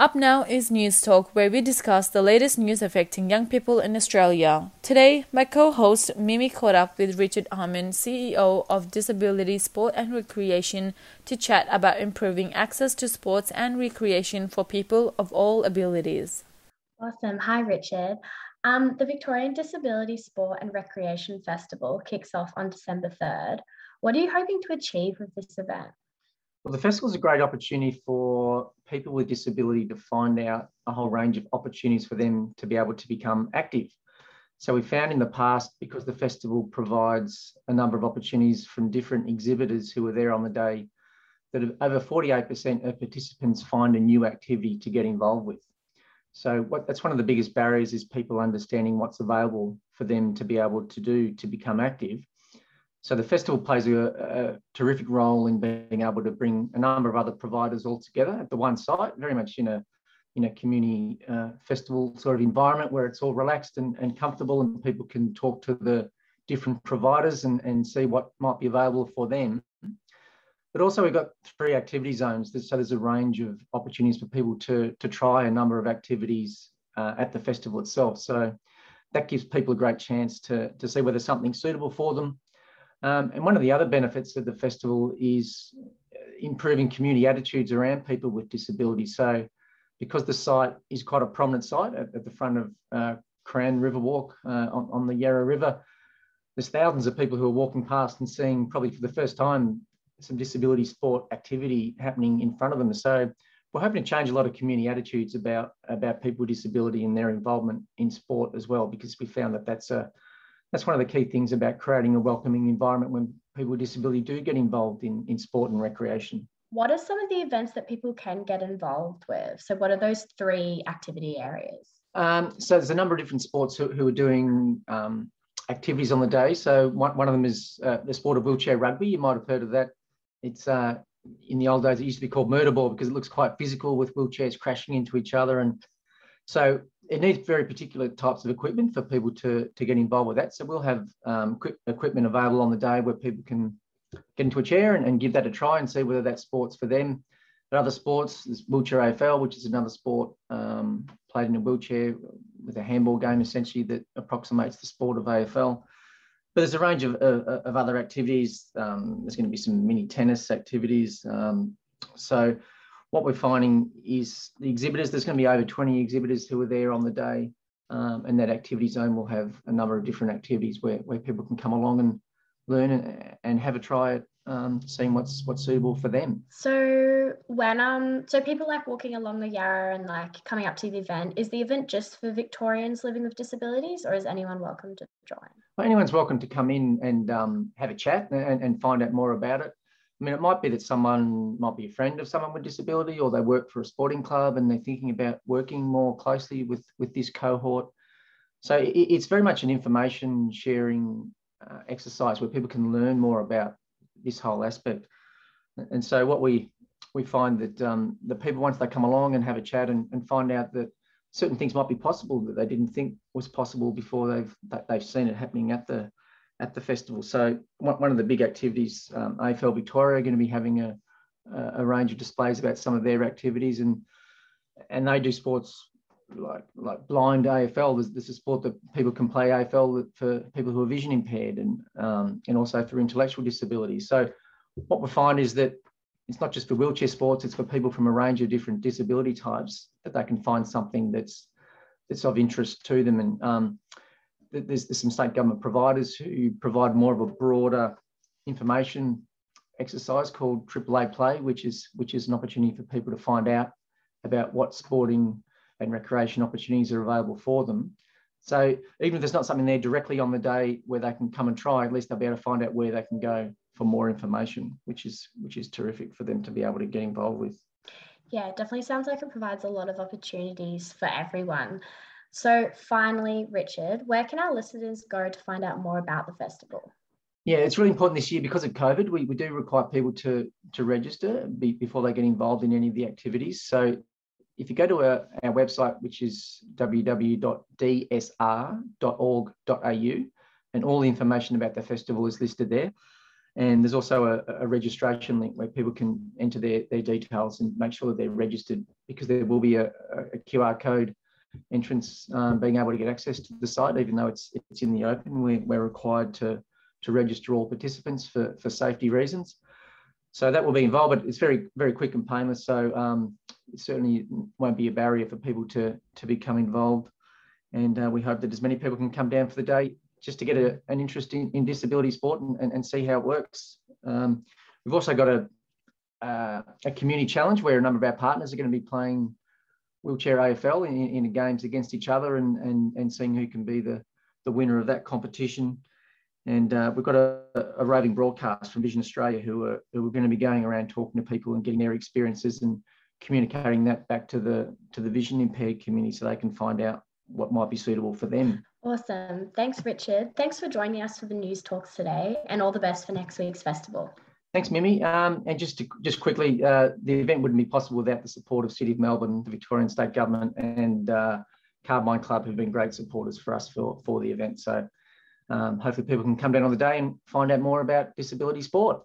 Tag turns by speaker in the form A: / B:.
A: Up now is News Talk, where we discuss the latest news affecting young people in Australia. Today, my co host Mimi caught up with Richard Amon, CEO of Disability Sport and Recreation, to chat about improving access to sports and recreation for people of all abilities.
B: Awesome. Hi, Richard. Um, the Victorian Disability Sport and Recreation Festival kicks off on December 3rd. What are you hoping to achieve with this event?
C: Well, the festival is a great opportunity for people with disability to find out a whole range of opportunities for them to be able to become active. So we found in the past, because the festival provides a number of opportunities from different exhibitors who were there on the day, that over 48% of participants find a new activity to get involved with. So what, that's one of the biggest barriers is people understanding what's available for them to be able to do to become active. So the festival plays a, a, terrific role in being able to bring a number of other providers all together at the one site, very much in a in a community uh, festival sort of environment where it's all relaxed and, and comfortable and people can talk to the different providers and, and see what might be available for them. But also we've got three activity zones. So there's a range of opportunities for people to, to try a number of activities uh, at the festival itself. So that gives people a great chance to, to see whether something's suitable for them um, and one of the other benefits of the festival is improving community attitudes around people with disabilities. So, because the site is quite a prominent site at, at the front of uh, Cran Riverwalk uh, on, on the Yarra River, there's thousands of people who are walking past and seeing probably for the first time some disability sport activity happening in front of them. So we're hoping to change a lot of community attitudes about about people with disability and their involvement in sport as well, because we found that that's a that's one of the key things about creating a welcoming environment when people with disability do get involved in, in sport and recreation.
B: What are some of the events that people can get involved with? So, what are those three activity areas?
C: Um, so, there's a number of different sports who, who are doing um, activities on the day. So, one, one of them is uh, the sport of wheelchair rugby. You might have heard of that. It's uh, in the old days, it used to be called murder ball because it looks quite physical with wheelchairs crashing into each other. And so it needs very particular types of equipment for people to, to get involved with that. So we'll have um, equipment available on the day where people can get into a chair and, and give that a try and see whether that sport's for them. But other sports, there's wheelchair AFL, which is another sport um, played in a wheelchair with a handball game essentially that approximates the sport of AFL. But there's a range of, of, of other activities. Um, there's going to be some mini tennis activities. Um, so what we're finding is the exhibitors, there's going to be over 20 exhibitors who are there on the day. Um, and that activity zone will have a number of different activities where, where people can come along and learn and, and have a try at um, seeing what's what's suitable for them.
B: So when um so people like walking along the Yarra and like coming up to the event, is the event just for Victorians living with disabilities, or is anyone welcome to join?
C: Well, anyone's welcome to come in and um, have a chat and, and find out more about it. I mean, it might be that someone might be a friend of someone with disability, or they work for a sporting club and they're thinking about working more closely with with this cohort. So it, it's very much an information sharing uh, exercise where people can learn more about this whole aspect. And so what we we find that um, the people once they come along and have a chat and, and find out that certain things might be possible that they didn't think was possible before they've they've seen it happening at the at the festival. So one of the big activities, um, AFL Victoria are going to be having a, a range of displays about some of their activities and and they do sports like like blind AFL. There's, there's a sport that people can play AFL for people who are vision impaired and um, and also for intellectual disabilities. So what we find is that it's not just for wheelchair sports; it's for people from a range of different disability types that they can find something that's that's of interest to them. And um, there's, there's some state government providers who provide more of a broader information exercise called AAA Play, which is which is an opportunity for people to find out about what sporting and recreation opportunities are available for them. So even if there's not something there directly on the day where they can come and try, at least they'll be able to find out where they can go for more information, which is which is terrific for them to be able to get involved with.
B: Yeah, it definitely sounds like it provides a lot of opportunities for everyone. So, finally, Richard, where can our listeners go to find out more about the festival?
C: Yeah, it's really important this year because of COVID. We, we do require people to, to register be, before they get involved in any of the activities. So, if you go to our, our website, which is www.dsr.org.au, and all the information about the festival is listed there. And there's also a, a, registration link where people can enter their, their details and make sure that they're registered because there will be a, a QR code entrance um, being able to get access to the site, even though it's it's in the open. We're, we're required to, to register all participants for, for safety reasons. So that will be involved, but it's very, very quick and painless. So um, it certainly won't be a barrier for people to, to become involved. And uh, we hope that as many people can come down for the day just to get a, an interest in, in disability sport and, and, and see how it works. Um, we've also got a, uh, a community challenge where a number of our partners are going to be playing wheelchair AFL in, in games against each other and, and, and seeing who can be the, the winner of that competition. And uh, we've got a, a, roving broadcast from Vision Australia who are, who are going to be going around talking to people and getting their experiences and communicating that back to the to the vision impaired community so they can find out what might be suitable for them.
B: Awesome. Thanks, Richard. Thanks for joining us for the news talks today and all the best for next week's festival.
C: Thanks, Mimi. Um, and just to, just quickly, uh, the event wouldn't be possible without the support of City of Melbourne, the Victorian State Government, and uh, Carbine Club, who've been great supporters for us for, for the event. So um, hopefully people can come down on the day and find out more about disability sport.